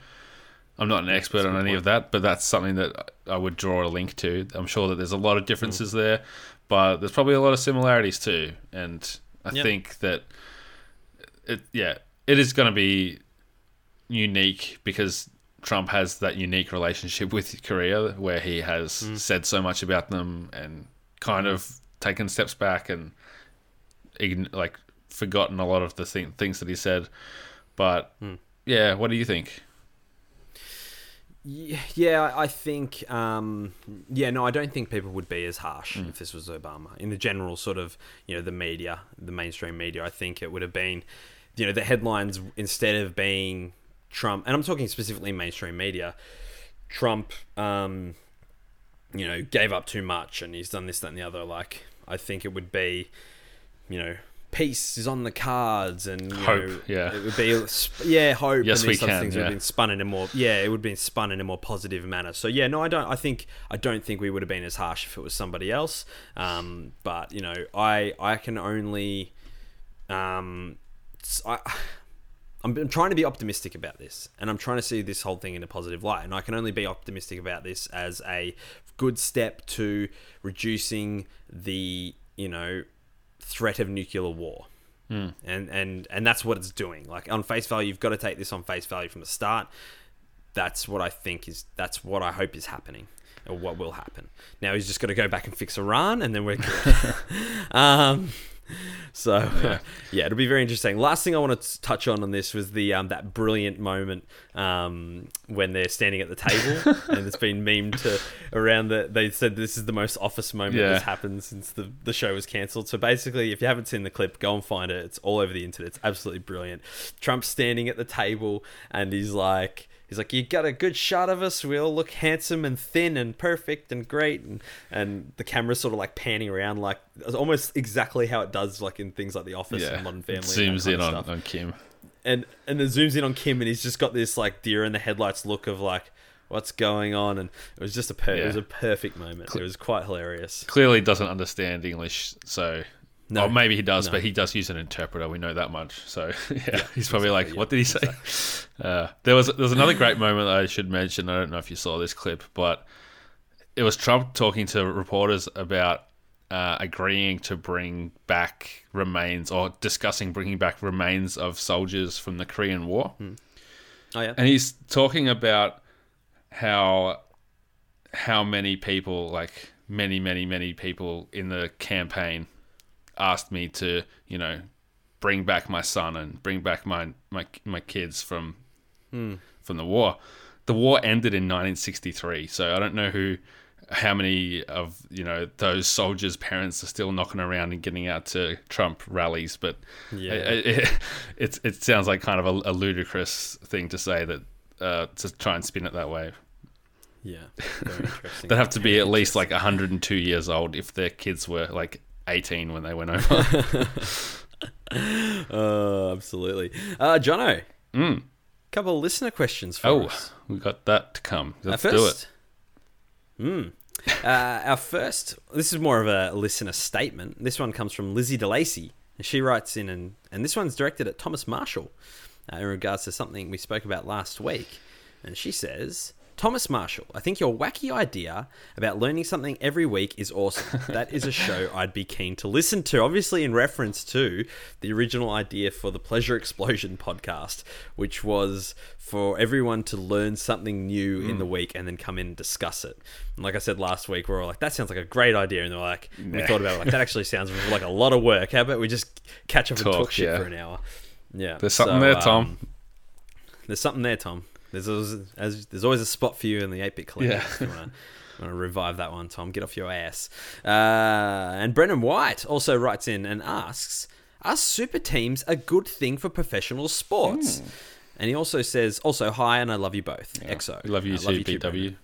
I'm not an expert on any of that, but that's something that I would draw a link to. I'm sure that there's a lot of differences there, but there's probably a lot of similarities too. And I Yep. think that it, yeah, it is going to be unique because Trump has that unique relationship with Korea where he has said so much about them and kind of taken steps back and like forgotten a lot of the thing- things that he said. But yeah, what do you think? Yeah, I I think. Um, yeah, no, I don't think people would be as harsh if this was Obama. In the general sort of, you know, the media, the mainstream media, I think it would have been, you know, the headlines instead of being Trump, and I'm talking specifically mainstream media, Trump, um, you know, gave up too much and he's done this, that, and the other. Like, I think it would be, you know, peace is on the cards and you Hope, know, yeah. it would be yeah hope Yes, and we these sorts of can, things would yeah. have been spun in a more yeah it would have been spun in a more positive manner so yeah no i don't i think i don't think we would have been as harsh if it was somebody else um, but you know i i can only um I, I'm, I'm trying to be optimistic about this and i'm trying to see this whole thing in a positive light and i can only be optimistic about this as a good step to reducing the you know threat of nuclear war and and and that's what it's doing. Like on face value, you've got to take this on face value from the start. That's what I think is. That's what I hope is happening, or what will happen. Now he's just got to go back and fix Iran, and then we're good. um, so yeah. it'll be very interesting. Last thing I want to touch on on this was the um, that brilliant moment um, when they're standing at the table, and it's been memed to around that They said this is the most office moment Yeah. that's happened since the the show was cancelled. So basically, if you haven't seen the clip, go and find it. It's all over the internet. It's absolutely brilliant. Trump's standing at the table, and he's like. He's like, you got a good shot of us. We all look handsome and thin and perfect and great, and and the camera's sort of like panning around, like almost exactly how it does, like in things like The Office Yeah, and Modern Family. it zooms in on, stuff on Kim. and and then zooms in on Kim, and he's just got this like deer in the headlights look of like, what's going on? And it was just a per- it was a perfect moment. It was quite hilarious. Clearly doesn't understand English, so No. Oh, maybe he does, No. but he does use an interpreter. We know that much. So yeah, he's probably like, yeah, "What did he say?" Uh, there was there was another great moment that I should mention. I don't know if you saw this clip, but it was Trump talking to reporters about uh, agreeing to bring back remains or discussing bringing back remains of soldiers from the Korean War. Oh yeah. and he's talking about how how many people like many many many people in the campaign asked me to you know bring back my son and bring back my my my kids from from the war the war ended in 1963 so i don't know who how many of you know those soldiers parents are still knocking around and getting out to trump rallies but Yeah. it, it, it, it sounds like kind of a, a ludicrous thing to say that uh, to try and spin it that way. Yeah. They'd have to be at least like 102 years old if their kids were like 18 when they went over. Uh, absolutely. Uh, Jono. Mm. Couple of listener questions for oh, us. we got that to come. Let's our do it. first, Mm. Uh, our first. This is more of a listener statement. This one comes from Lizzie DeLacy. And She writes in, and, and this one's directed at Thomas Marshall uh, in regards to something we spoke about last week. And she says, Thomas Marshall, I think your wacky idea about learning something every week is awesome. That is a show I'd be keen to listen to. Obviously, in reference to the original idea for the Pleasure Explosion podcast, which was for everyone to learn something new in the week and then come in and discuss it. And like I said last week, we're all like, that sounds like a great idea. And they were like, we thought about it, like, that actually sounds like a lot of work. How about we just catch up and Talk, talk shit yeah. for an hour? Yeah. There's something So, there, um, Tom. there's something there, Tom. There's always, as, there's always a spot for you in the 8-bit collective. Yeah. If you want to revive that one, Tom. Get off your ass. Uh, and Brendan White also writes in and asks, are super teams a good thing for professional sports? And he also says, also, hi, and I love you both. EXO. we love you I too, too, Brendan. BW.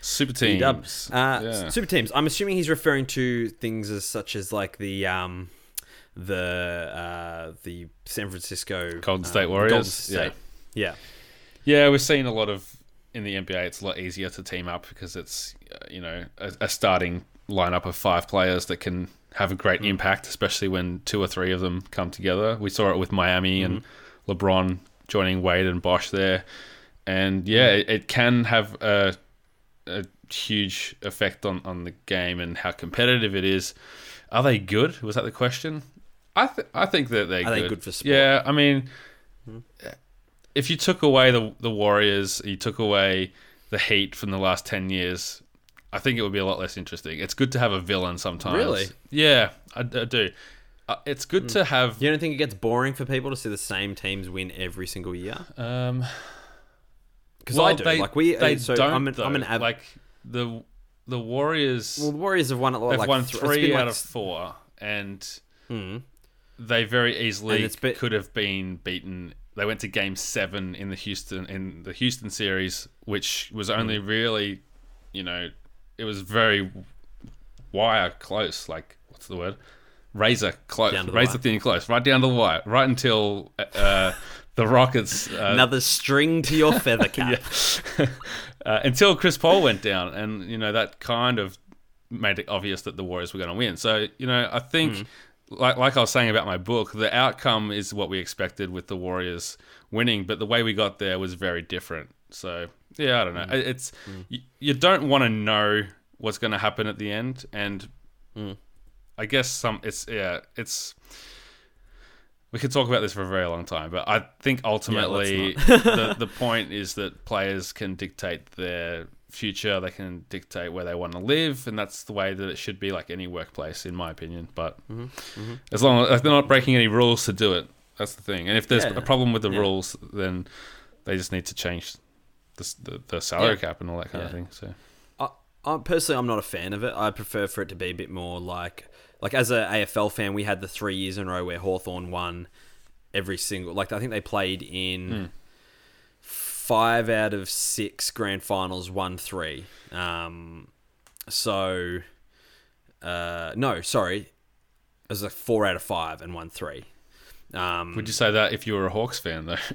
Super teams. Uh, Yeah. Super teams. I'm assuming he's referring to things as such as like the um, the uh, the San Francisco Golden uh, State the Warriors? Golden State. Yeah. Yeah, we're seeing a lot of in the NBA. It's a lot easier to team up because it's uh, you know a, a starting lineup of five players that can have a great hmm. impact, especially when two or three of them come together. We saw it with Miami and hmm. LeBron joining Wade and Bosh there, and yeah, hmm. it, it can have a, a huge effect on on the game and how competitive it is. Are they good? Was that the question? I th- I think that they're Are they good. good for sport? Yeah, I mean uh, if you took away the the Warriors, you took away the Heat from the last ten years, I think it would be a lot less interesting. It's good to have a villain sometimes. Really? Yeah, I, I do. Uh, it's good to have. You don't think it gets boring for people to see the same teams win every single year? Um, Because well, I do. They, like we, they so don't. I'm an, though. I'm an ab- like the the Warriors. Well, the Warriors have won a lot. they've like won three out like of four, and Hmm. they very easily been- could have been beaten. They went to Game Seven in the Houston in the Houston series, which was Hmm. only really, you know, it was very wire close. Like what's the word? Razor close, Down to the razor wire. thin close, right down to the wire, right until uh, the Rockets. Uh, another string to your feather cap. uh, until Chris Paul went down, and you know that kind of made it obvious that the Warriors were going to win. So you know, I think, Hmm. Like like I was saying about my book, the outcome is what we expected with the Warriors winning, but the way we got there was very different. So yeah, I don't know. It- It's you, you don't want to know what's going to happen at the end, and Hmm. I guess some it's yeah it's. We could talk about this for a very long time, but I think ultimately the, the point is that players can dictate their future, they can dictate where they want to live, and that's the way that it should be, like any workplace, in my opinion. But Mm-hmm, as long as they're not breaking any rules to do it, that's the thing. And if there's Yeah, a problem with the yeah. rules, then they just need to change the, the, the salary Yeah. cap and all that kind of thing. So I, I personally, I'm not a fan of it. I prefer for it to be a bit more like, like as a AFL fan, we had the three years in a row where Hawthorn won every single. Like I think they played in five out of six grand finals, won three. Um, so, uh, no, sorry, it was like four out of five and won three. Um, would you say that if you were a Hawks fan, though?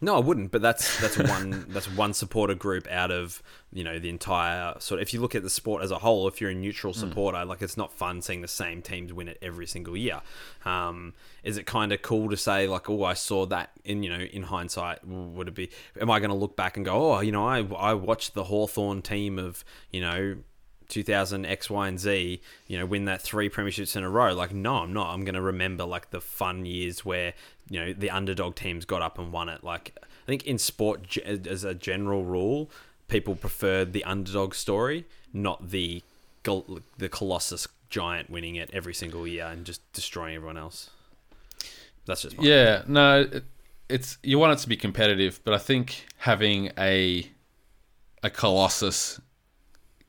No, I wouldn't. But that's that's one that's one supporter group out of you know the entire sort. Of, if you look at the sport as a whole, if you're a neutral supporter, like it's not fun seeing the same teams win it every single year. Um, is it kind of cool to say like, oh, I saw that in you know in hindsight? Would it be? Am I going to look back and go, oh, you know, I I watched the Hawthorn team of you know 2000 X, Y, and Z, you know, win that three premierships in a row. Like, no, I'm not. I'm going to remember like the fun years where, you know, the underdog teams got up and won it. Like, I think in sport, as a general rule, people prefer the underdog story, not the the Colossus giant winning it every single year and just destroying everyone else. That's just my Yeah, no, it, it's you want it to be competitive, but I think having a a colossus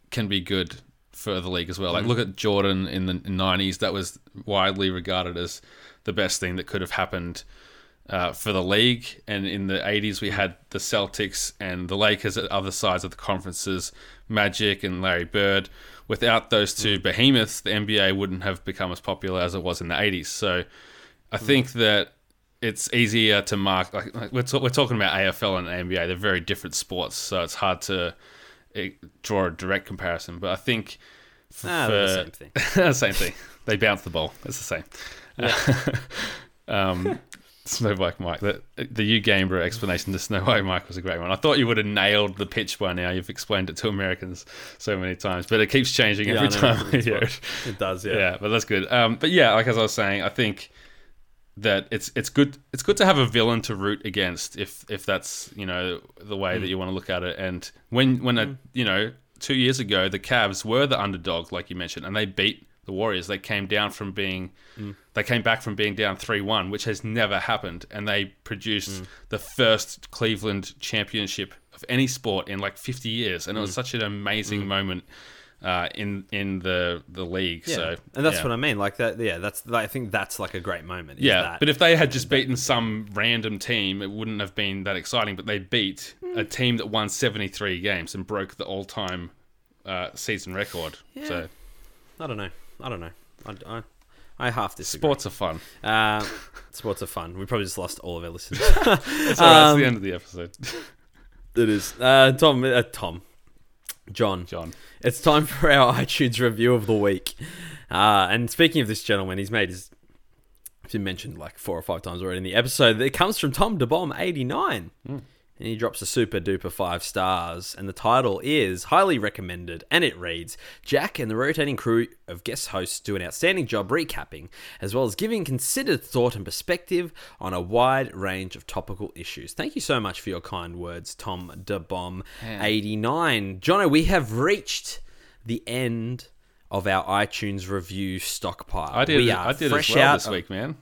can be good for the league as well. Like mm-hmm. look at Jordan in the nineties; that was widely regarded as the best thing that could have happened uh, for the league. And in the eighties, we had the Celtics and the Lakers at other sides of the conferences, Magic and Larry Bird. Without those two behemoths, the NBA wouldn't have become as popular as it was in the eighties. So. I think that it's easier to mark. Like, like we're, we're talking about AFL and NBA; they're very different sports, so it's hard to eh, draw a direct comparison. But I think Ah, they're the same thing. same thing. They bounce the ball. It's the same. um, Snow White Mike. The, the U Gamebro explanation to Snow White Mike was a great one. I thought you would have nailed the pitch by now. You've explained it to Americans so many times, but it keeps changing every I know. time That's hear it It does, yeah. yeah, but that's good. Um, but yeah, like as I was saying, I think that it's it's good it's good to have a villain to root against if if that's you know the way that you want to look at it. And when when a you know two years ago the Cavs were the underdog, like you mentioned, and they beat the Warriors. They came down from being mm. they came back from being down three one, which has never happened, and they produced mm. the first Cleveland championship of any sport in like fifty years, and it was mm. such an amazing moment. Uh, in in the the league, Yeah. so and that's yeah. what I mean. Like that, yeah. That's I think that's like a great moment. Yeah, that. but if they had just beaten some random team, it wouldn't have been that exciting. But they beat a team that won 73 games and broke the all-time uh, season record. So I don't know. I don't know. I, I, I half disagree. sports are fun. Uh, sports are fun. We probably just lost all of our listeners. That's all right, that's Um, the end of the episode. it is. Uh, Tom. Uh, Tom. John. John, It's time for our iTunes review of the week. Uh, and speaking of this gentleman, he's made his. Been mentioned like four or five times already in the episode. It comes from Tom DeBomb89. And he drops a super duper five stars. And the title is highly recommended. And it reads Jack and the rotating crew of guest hosts do an outstanding job recapping, as well as giving considered thought and perspective on a wide range of topical issues. Thank you so much for your kind words, Tom DeBomb89. Jono, we have reached the end of our iTunes review stockpile. I did. We it- are I did fresh as well out this week, man.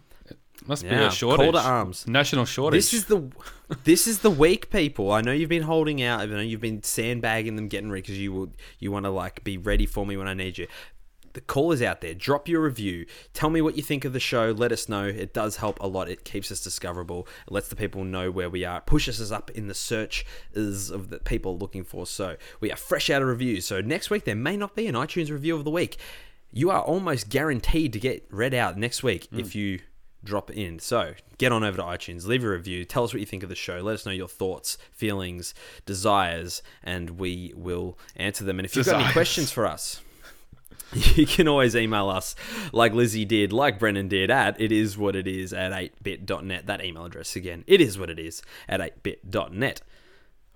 Must be a shortage. call to arms. National shortage. This is the this is the week, people. I know you've been holding out. I know you've been sandbagging them, getting ready because you will you want to like be ready for me when I need you. The call is out there. Drop your review. Tell me what you think of the show. Let us know. It does help a lot. It keeps us discoverable. It lets the people know where we are. It pushes us up in the search is of the people looking for. So we are fresh out of reviews. So next week there may not be an iTunes review of the week. You are almost guaranteed to get read out next week if hmm. you drop in. So get on over to iTunes, leave a review, tell us what you think of the show, let us know your thoughts, feelings, desires, and we will answer them. And if you've got any questions for us, you can always email us like Lizzie did, like Brennan did at it is what it is at 8bit.net. That email address again, it is what it is at 8bit.net.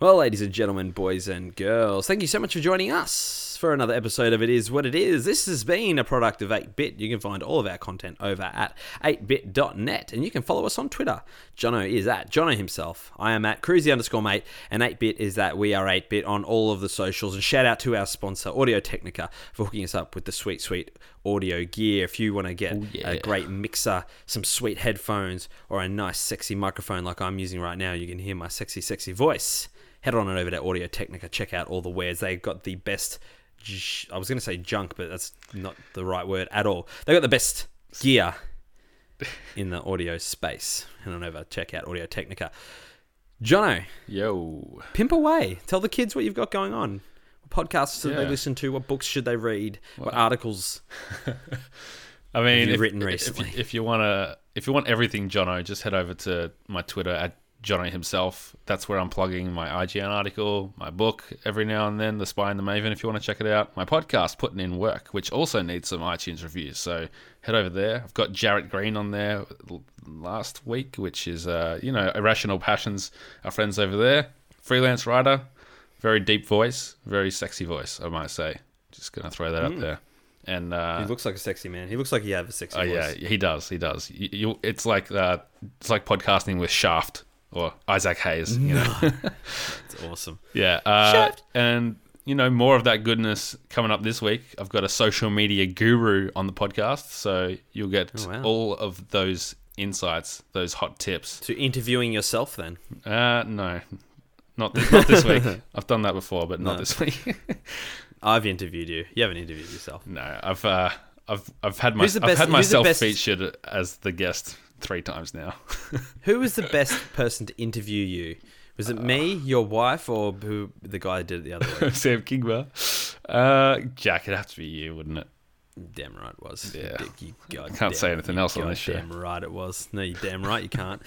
Well, ladies and gentlemen, boys and girls, thank you so much for joining us for another episode of It Is What It Is. This has been a product of 8bit. You can find all of our content over at 8bit.net and you can follow us on Twitter. Jono is at Jono himself. I am at Cruisy underscore mate and 8bit is that we are 8bit on all of the socials. And shout out to our sponsor, Audio Technica, for hooking us up with the sweet, sweet audio gear. If you want to get yeah. a great mixer, some sweet headphones, or a nice, sexy microphone like I'm using right now, you can hear my sexy, sexy voice. Head on over to Audio Technica, check out all the wares. They've got the best. I was going to say junk, but that's not the right word at all. They've got the best gear in the audio space. Head on over, check out Audio Technica. Jono, Yo. pimp away. Tell the kids what you've got going on. What podcasts should they listen to? What books should they read? What articles? I mean, if, written if- recently? If, if you want to, if you want everything, Jono, just head over to my Twitter at Jono himself. That's where I'm plugging my IGN article, my book every now and then, The Spy and the Maven, if you want to check it out. My podcast, Putting in Work, which also needs some iTunes reviews. So head over there. I've got Jarrett Green on there last week, which is, uh, you know, Irrational Passions, our friends over there. Freelance writer, very deep voice, very sexy voice, I might say. Just going to throw that out there. And uh, He looks like a sexy man. He looks like he has a sexy Oh voice. yeah, he does. He does. You, you, it's like uh, it's like podcasting with Shaft or Isaac Hayes. You know. It's awesome. yeah. Uh, and you know more of that goodness coming up this week. I've got a social media guru on the podcast, so you'll get Oh, wow. all of those insights, those hot tips. To interviewing yourself then. Uh, no, not this, not this week. I've done that before, but not this week. I've interviewed you. You haven't interviewed yourself. no, I've uh, I've I've had my I've best- had myself featured as the guest three times now. Who was the best person to interview you? Was it me, your wife, or who the guy who did it the other week? Sam Kingba. Uh, Jack, it'd have to be you, wouldn't it? damn right it was. Yeah. Dick, you god Can't say anything else on this show. Damn right it was. No, you damn right you can't.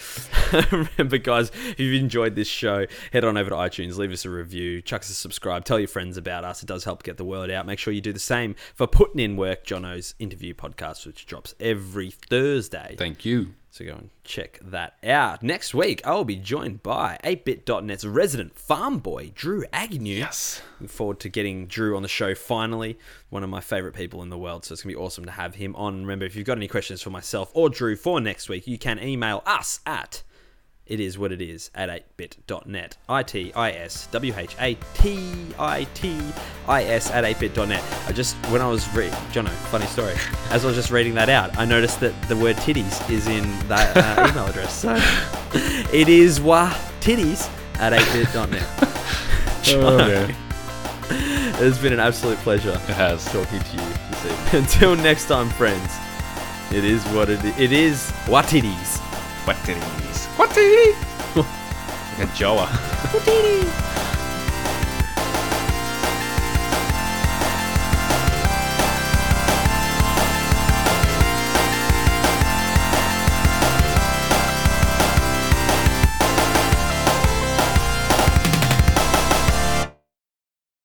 Remember, guys, if you've enjoyed this show, head on over to iTunes, leave us a review, chuck us a subscribe, tell your friends about us. It does help get the word out. Make sure you do the same for putting in work. Jono's interview podcast, which drops every Thursday. Thank you. So go and check that out. Next week, I will be joined by 8bit.net's resident farm boy, Drew Agnew. Yes. Looking forward to getting Drew on the show finally. One of my favorite people in the world. So it's going to be awesome to have him on. Remember, if you've got any questions for myself or Drew for next week, you can email us at it is what it is at 8bit.net. I T I S W H A T I T I S at 8bit.net. I just, when I was reading, Jono, funny story. As I was just reading that out, I noticed that the word titties is in that uh, email address. So it is wa titties at 8bit.net. Oh, man. It's been an absolute pleasure It has. talking to you this evening. Until next time, friends, it is what it is. It is what it is. What titties? What titty? like a Joa. What it is.